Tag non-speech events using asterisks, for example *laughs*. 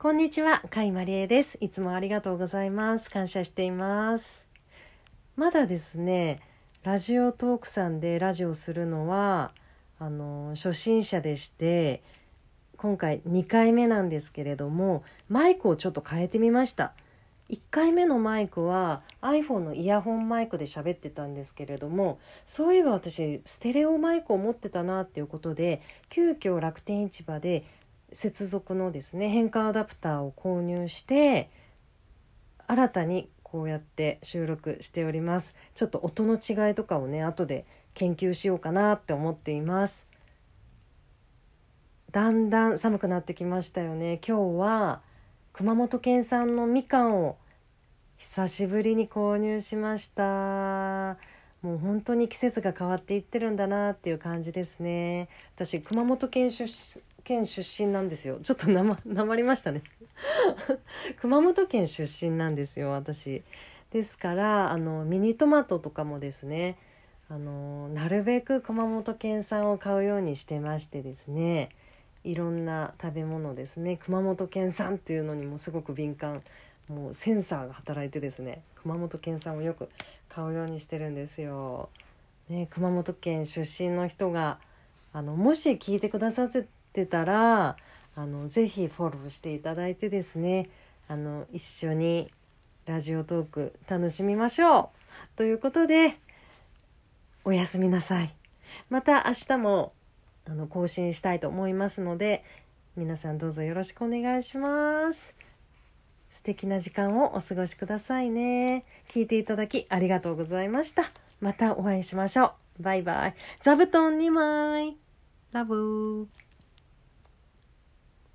こんにちは、甲斐まりえです。いつもありがとうございます。感謝しています。まだですね、ラジオトークさんでラジオするのは、あの、初心者でして、今回2回目なんですけれども、マイクをちょっと変えてみました。1回目のマイクは iPhone のイヤホンマイクで喋ってたんですけれどもそういえば私ステレオマイクを持ってたなっていうことで急遽楽天市場で接続のですね変換アダプターを購入して新たにこうやって収録しております。ちょっと音の違いとかをね後で研究しようかなって思っています。だんだん寒くなってきましたよね。今日は熊本県産のみかんを久しぶりに購入しました。もう本当に季節が変わっていってるんだなっていう感じですね。私熊本県出身県出身なんですよ。ちょっとなま *laughs* なまりましたね。*laughs* 熊本県出身なんですよ私。ですからあのミニトマトとかもですねあのなるべく熊本県産を買うようにしてましてですねいろんな食べ物ですね熊本県産っていうのにもすごく敏感もうセンサーが働いてですね熊本県産をよく買うようにしてるんですよ。ね、熊本県出身の人があのもし聞いてくださってたらあのぜひフォローしていただいてですねあの一緒にラジオトーク楽しみましょう。ということでおやすみなさい。また明日もあの更新したいと思いますので皆さんどうぞよろしくお願いします。素敵な時間をお過ごしくださいね。聞いていただきありがとうございました。またお会いしましょう。バイバイ。座布団2枚。ラブ